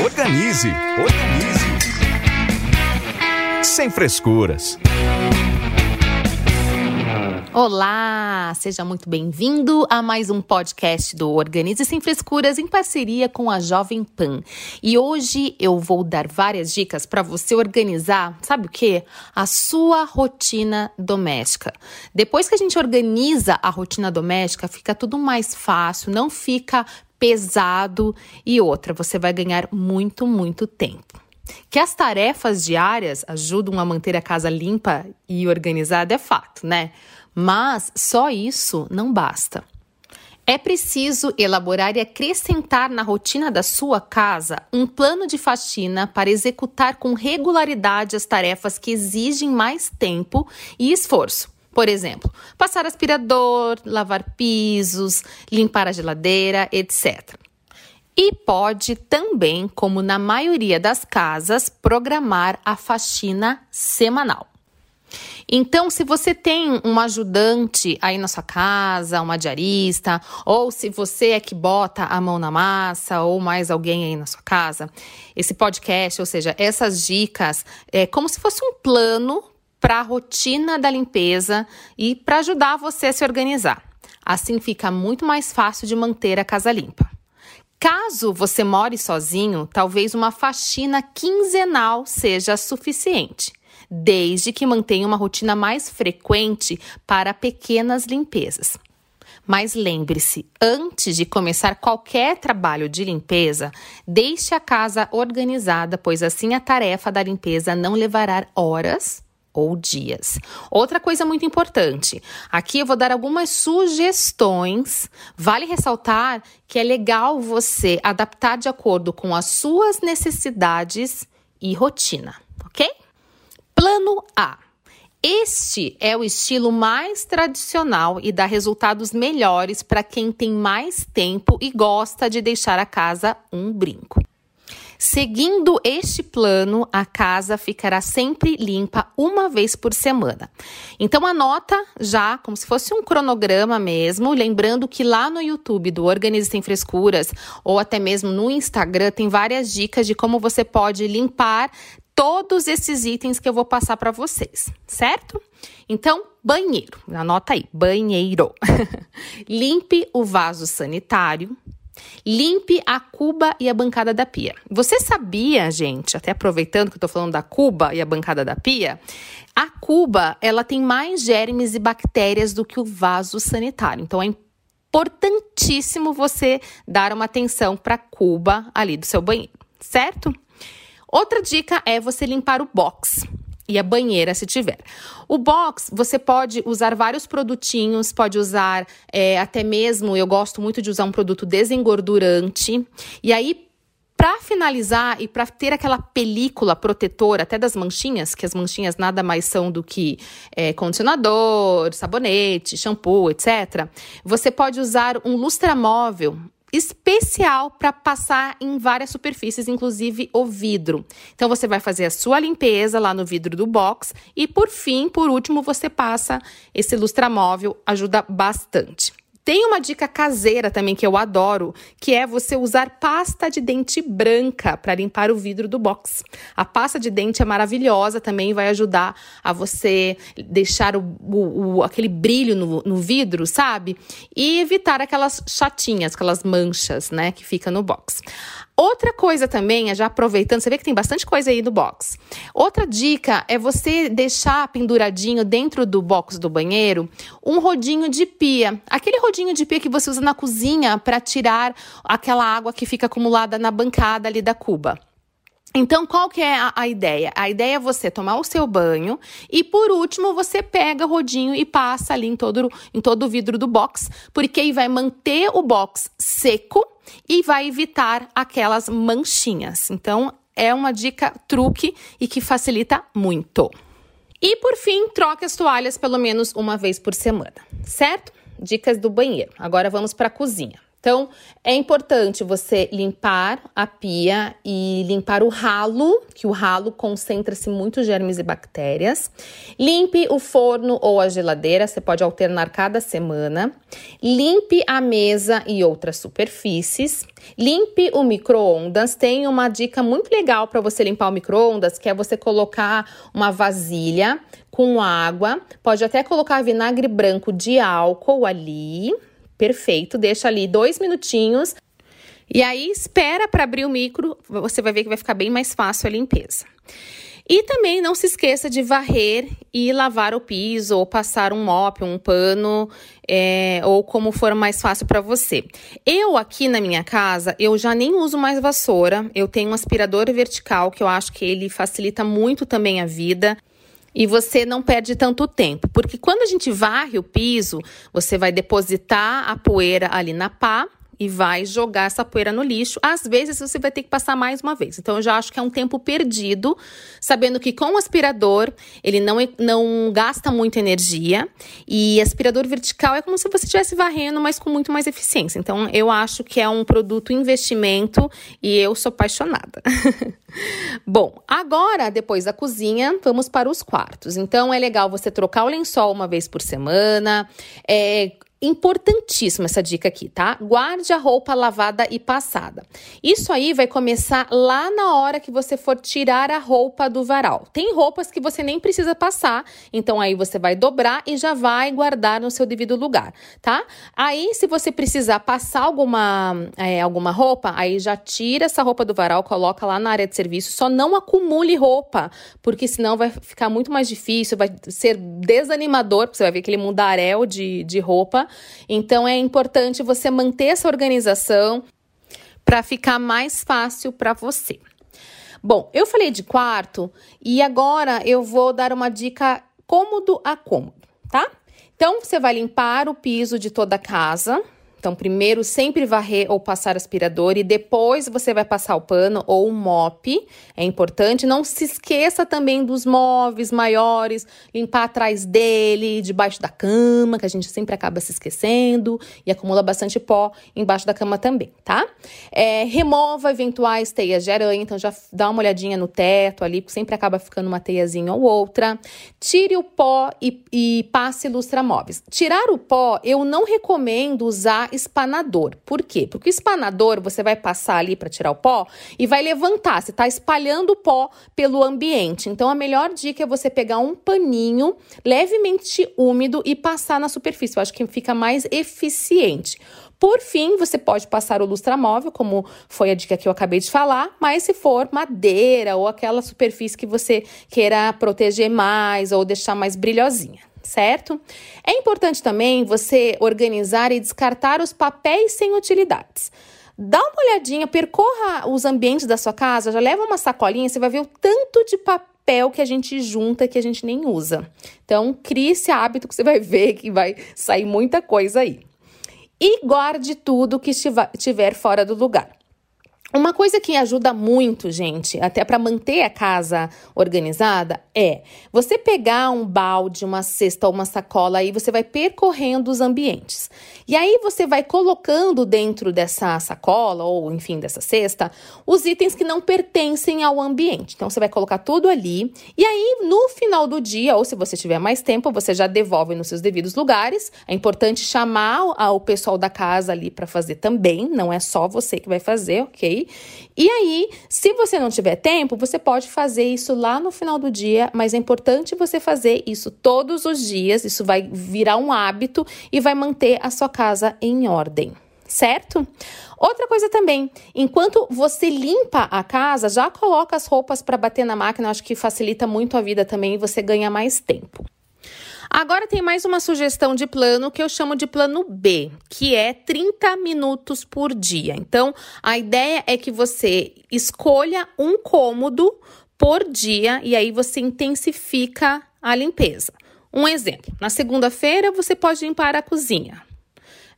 Organize, organize. Sem frescuras. Olá, seja muito bem-vindo a mais um podcast do Organize Sem Frescuras em parceria com a Jovem Pan. E hoje eu vou dar várias dicas para você organizar, sabe o que? A sua rotina doméstica. Depois que a gente organiza a rotina doméstica, fica tudo mais fácil, não fica pesado e outra, você vai ganhar muito, muito tempo. Que as tarefas diárias ajudam a manter a casa limpa e organizada é fato, né? Mas só isso não basta. É preciso elaborar e acrescentar na rotina da sua casa um plano de faxina para executar com regularidade as tarefas que exigem mais tempo e esforço. Por exemplo, passar aspirador, lavar pisos, limpar a geladeira, etc. E pode também, como na maioria das casas, programar a faxina semanal. Então, se você tem um ajudante aí na sua casa, uma diarista, ou se você é que bota a mão na massa, ou mais alguém aí na sua casa, esse podcast, ou seja, essas dicas, é como se fosse um plano para a rotina da limpeza e para ajudar você a se organizar. Assim fica muito mais fácil de manter a casa limpa. Caso você more sozinho, talvez uma faxina quinzenal seja suficiente desde que mantenha uma rotina mais frequente para pequenas limpezas. Mas lembre-se, antes de começar qualquer trabalho de limpeza, deixe a casa organizada, pois assim a tarefa da limpeza não levará horas ou dias. Outra coisa muito importante, aqui eu vou dar algumas sugestões. Vale ressaltar que é legal você adaptar de acordo com as suas necessidades e rotina, ok? Plano A. Este é o estilo mais tradicional e dá resultados melhores para quem tem mais tempo e gosta de deixar a casa um brinco. Seguindo este plano, a casa ficará sempre limpa uma vez por semana. Então anota já como se fosse um cronograma mesmo, lembrando que lá no YouTube do Organize Sem Frescuras ou até mesmo no Instagram tem várias dicas de como você pode limpar todos esses itens que eu vou passar para vocês, certo? Então, banheiro, anota aí, banheiro. Limpe o vaso sanitário. Limpe a cuba e a bancada da pia. Você sabia, gente, até aproveitando que eu tô falando da cuba e a bancada da pia, a cuba, ela tem mais germes e bactérias do que o vaso sanitário. Então é importantíssimo você dar uma atenção para a cuba ali do seu banheiro, certo? Outra dica é você limpar o box e a banheira se tiver. O box você pode usar vários produtinhos, pode usar é, até mesmo, eu gosto muito de usar um produto desengordurante. E aí, para finalizar e para ter aquela película protetora até das manchinhas, que as manchinhas nada mais são do que é, condicionador, sabonete, shampoo, etc. Você pode usar um lustramóvel especial para passar em várias superfícies, inclusive o vidro. Então você vai fazer a sua limpeza lá no vidro do box e por fim, por último, você passa esse lustramóvel, ajuda bastante. Tem uma dica caseira também que eu adoro, que é você usar pasta de dente branca para limpar o vidro do box. A pasta de dente é maravilhosa também, vai ajudar a você deixar o, o, o aquele brilho no, no vidro, sabe? E evitar aquelas chatinhas, aquelas manchas, né, que fica no box. Outra coisa também, já aproveitando, você vê que tem bastante coisa aí no box. Outra dica é você deixar penduradinho dentro do box do banheiro um rodinho de pia. Aquele rodinho de pia que você usa na cozinha para tirar aquela água que fica acumulada na bancada ali da cuba. Então, qual que é a, a, ideia? A ideia é você tomar o seu banho e, por último, você pega o rodinho e passa ali em todo, em todo o vidro do box, porque aí vai manter o box seco e vai evitar aquelas manchinhas. Então, é uma dica truque e que facilita muito. E, por fim, troque as toalhas pelo menos uma vez por semana, certo? Dicas do banheiro. Agora vamos para a cozinha. Então, é importante você limpar a pia e limpar o ralo, que o ralo concentra-se muito germes e bactérias. Limpe o forno ou a geladeira, você pode alternar cada semana. Limpe a mesa e outras superfícies. Limpe o micro-ondas. Tem uma dica muito legal para você limpar o micro-ondas, que é você colocar uma vasilha com água, pode até colocar vinagre branco de álcool ali perfeito, deixa ali dois minutinhos. E aí espera para abrir o micro, você vai ver que vai ficar bem mais fácil a limpeza. E também não se esqueça de varrer e lavar o piso, ou passar um mop, um pano, é, ou como for mais fácil para você. Eu aqui na minha casa, eu já nem uso mais vassoura. Eu tenho um aspirador vertical que eu acho que ele facilita muito também a vida e você não perde tanto tempo, porque quando a gente varre o piso, você vai depositar a poeira ali na pá e vai jogar essa poeira no lixo. Às vezes você vai ter que passar mais uma vez. Então eu já acho que é um tempo perdido, sabendo que com o aspirador ele não, não gasta muita energia e aspirador vertical é como se você estivesse varrendo, mas com muito mais eficiência. Então eu acho que é um produto investimento e eu sou apaixonada. Bom, agora depois da cozinha, vamos para os quartos. Então é legal você trocar o lençol uma vez por semana, é, Importantíssima essa dica aqui, tá? Guarde a roupa lavada e passada. Isso aí vai começar lá na hora que você for tirar a roupa do varal. Tem roupas que você nem precisa passar, então aí você vai dobrar e já vai guardar no seu devido lugar, tá? Aí, se você precisar passar alguma, é, alguma roupa, aí já tira essa roupa do varal, coloca lá na área de serviço. Só não acumule roupa, porque senão vai ficar muito mais difícil, vai ser desanimador, porque você vai ver aquele mundaréu de, de roupa. Então é importante você manter essa organização para ficar mais fácil para você. Bom, eu falei de quarto e agora eu vou dar uma dica cômodo a cômodo, tá? Então você vai limpar o piso de toda a casa então, primeiro sempre varrer ou passar aspirador e depois você vai passar o pano ou o mop. É importante. Não se esqueça também dos móveis maiores, limpar atrás dele, debaixo da cama, que a gente sempre acaba se esquecendo e acumula bastante pó embaixo da cama também, tá? É, remova eventuais teias de aranha, então já dá uma olhadinha no teto ali, porque sempre acaba ficando uma teiazinha ou outra. Tire o pó e, e passe lustramóveis. Tirar o pó, eu não recomendo usar espanador. Por quê? Porque o espanador você vai passar ali para tirar o pó e vai levantar, você está espalhando o pó pelo ambiente. Então a melhor dica é você pegar um paninho levemente úmido e passar na superfície. Eu acho que fica mais eficiente. Por fim, você pode passar o lustramóvel, como foi a dica que eu acabei de falar, mas se for madeira ou aquela superfície que você queira proteger mais ou deixar mais brilhosinha certo? É importante também você organizar e descartar os papéis sem utilidades. Dá uma olhadinha, percorra os ambientes da sua casa, já leva uma sacolinha, você vai ver o tanto de papel que a gente junta que a gente nem usa. Então, crie esse hábito que você vai ver que vai sair muita coisa aí. E guarde tudo que estiver fora do lugar. Uma coisa que ajuda muito, gente, até para manter a casa organizada, é você pegar um balde, uma cesta ou uma sacola e você vai percorrendo os ambientes. E aí você vai colocando dentro dessa sacola ou, enfim, dessa cesta, os itens que não pertencem ao ambiente. Então você vai colocar tudo ali e aí no final do dia, ou se você tiver mais tempo, você já devolve nos seus devidos lugares. É importante chamar o pessoal da casa ali para fazer também, não é só você que vai fazer, OK? E aí, se você não tiver tempo, você pode fazer isso lá no final do dia, mas é importante você fazer isso todos os dias, isso vai virar um hábito e vai manter a sua casa em ordem certo? Outra coisa também, enquanto você limpa a casa, já coloca as roupas para bater na máquina, acho que facilita muito a vida também e você ganha mais tempo. Agora tem mais uma sugestão de plano que eu chamo de plano B, que é 30 minutos por dia. Então, a ideia é que você escolha um cômodo por dia e aí você intensifica a limpeza. Um exemplo: na segunda-feira você pode limpar a cozinha.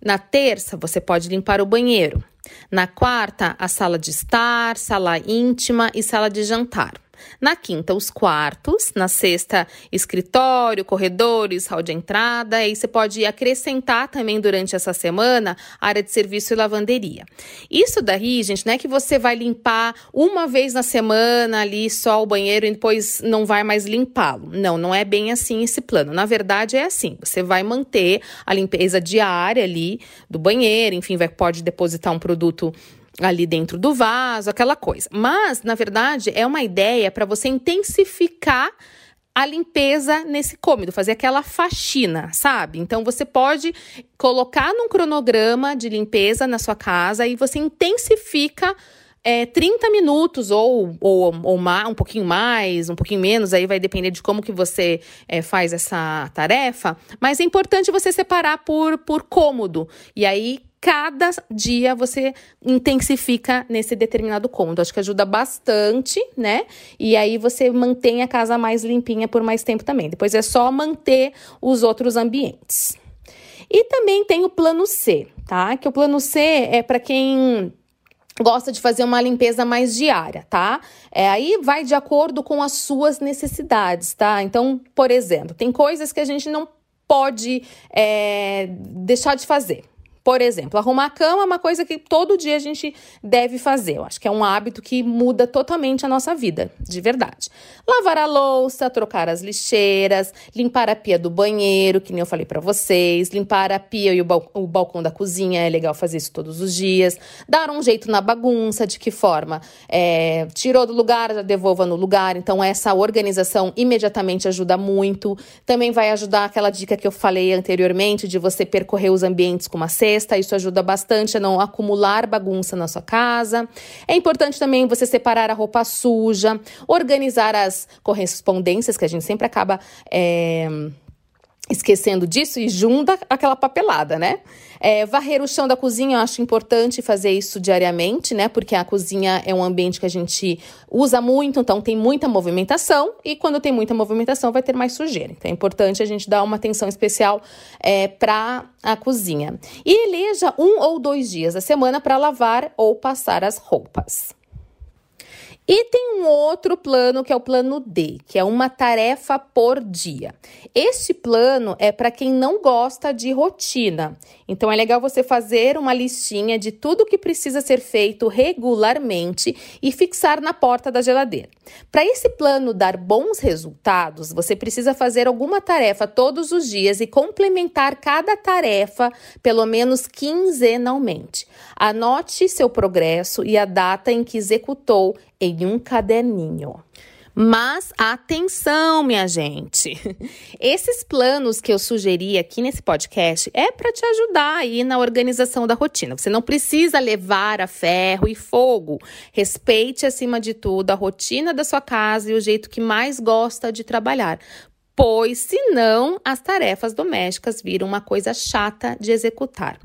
Na terça, você pode limpar o banheiro. Na quarta, a sala de estar, sala íntima e sala de jantar. Na quinta, os quartos. Na sexta, escritório, corredores, hall de entrada. Aí você pode acrescentar também durante essa semana área de serviço e lavanderia. Isso daí, gente, não é que você vai limpar uma vez na semana ali só o banheiro e depois não vai mais limpá-lo. Não, não é bem assim esse plano. Na verdade, é assim: você vai manter a limpeza diária ali do banheiro, enfim, vai, pode depositar um produto ali dentro do vaso, aquela coisa. Mas, na verdade, é uma ideia para você intensificar a limpeza nesse cômodo, fazer aquela faxina, sabe? Então você pode colocar num cronograma de limpeza na sua casa e você intensifica é, 30 minutos ou, ou, ou mais, um pouquinho mais, um pouquinho menos, aí vai depender de como que você é, faz essa tarefa. Mas é importante você separar por, por cômodo. E aí cada dia você intensifica nesse determinado cômodo. Acho que ajuda bastante, né? E aí você mantém a casa mais limpinha por mais tempo também. Depois é só manter os outros ambientes. E também tem o plano C, tá? Que o plano C é para quem gosta de fazer uma limpeza mais diária, tá? É, aí vai de acordo com as suas necessidades, tá? Então, por exemplo, tem coisas que a gente não pode é, deixar de fazer. Por exemplo, arrumar a cama é uma coisa que todo dia a gente deve fazer. Eu acho que é um hábito que muda totalmente a nossa vida, de verdade. Lavar a louça, trocar as lixeiras, limpar a pia do banheiro, que nem eu falei para vocês, limpar a pia e o, bal o balcão da cozinha, é legal fazer isso todos os dias. Dar um jeito na bagunça, de que forma? É, tirou do lugar, já devolva no lugar. Então, essa organização imediatamente ajuda muito. Também vai ajudar aquela dica que eu falei anteriormente de você percorrer os ambientes com uma cesta isso ajuda bastante a não acumular bagunça na sua casa. É importante também você separar a roupa suja, organizar as correspondências, que a gente sempre acaba. É esquecendo disso e junta aquela papelada, né? É, varrer o chão da cozinha, eu acho importante fazer isso diariamente, né? Porque a cozinha é um ambiente que a gente usa muito, então tem muita movimentação, e quando tem muita movimentação vai ter mais sujeira. Então é importante a gente dar uma atenção especial é, para a cozinha. E eleja um ou dois dias da semana para lavar ou passar as roupas. E tem um outro plano que é o plano D, que é uma tarefa por dia. Este plano é para quem não gosta de rotina. Então é legal você fazer uma listinha de tudo que precisa ser feito regularmente e fixar na porta da geladeira. Para esse plano dar bons resultados, você precisa fazer alguma tarefa todos os dias e complementar cada tarefa pelo menos quinzenalmente. Anote seu progresso e a data em que executou em um caderninho. Mas atenção, minha gente. Esses planos que eu sugeri aqui nesse podcast é para te ajudar aí na organização da rotina. Você não precisa levar a ferro e fogo. Respeite acima de tudo a rotina da sua casa e o jeito que mais gosta de trabalhar pois senão as tarefas domésticas viram uma coisa chata de executar.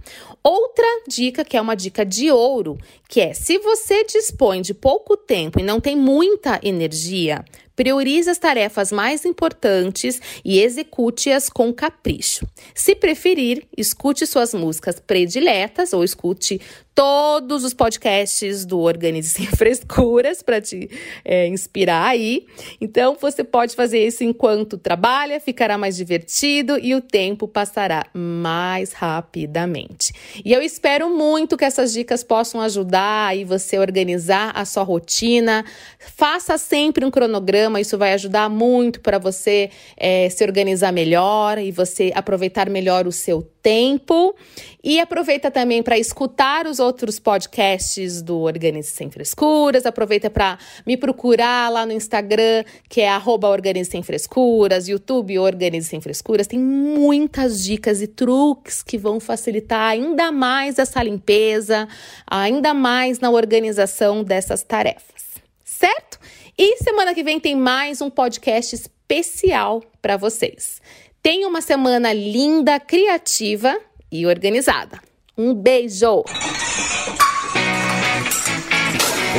Outra dica, que é uma dica de ouro, que é se você dispõe de pouco tempo e não tem muita energia, Priorize as tarefas mais importantes e execute-as com capricho. Se preferir, escute suas músicas prediletas ou escute todos os podcasts do Organize Sem Frescuras para te é, inspirar aí. Então, você pode fazer isso enquanto trabalha, ficará mais divertido e o tempo passará mais rapidamente. E eu espero muito que essas dicas possam ajudar aí você organizar a sua rotina. Faça sempre um cronograma, isso vai ajudar muito para você é, se organizar melhor e você aproveitar melhor o seu tempo. E aproveita também para escutar os outros podcasts do Organize Sem Frescuras. Aproveita para me procurar lá no Instagram, que é Organize Sem Frescuras, YouTube Organize Sem Frescuras. Tem muitas dicas e truques que vão facilitar ainda mais essa limpeza, ainda mais na organização dessas tarefas. Certo? E semana que vem tem mais um podcast especial para vocês. Tenha uma semana linda, criativa e organizada. Um beijo!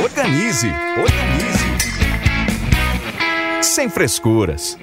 Organize, organize. Sem frescuras.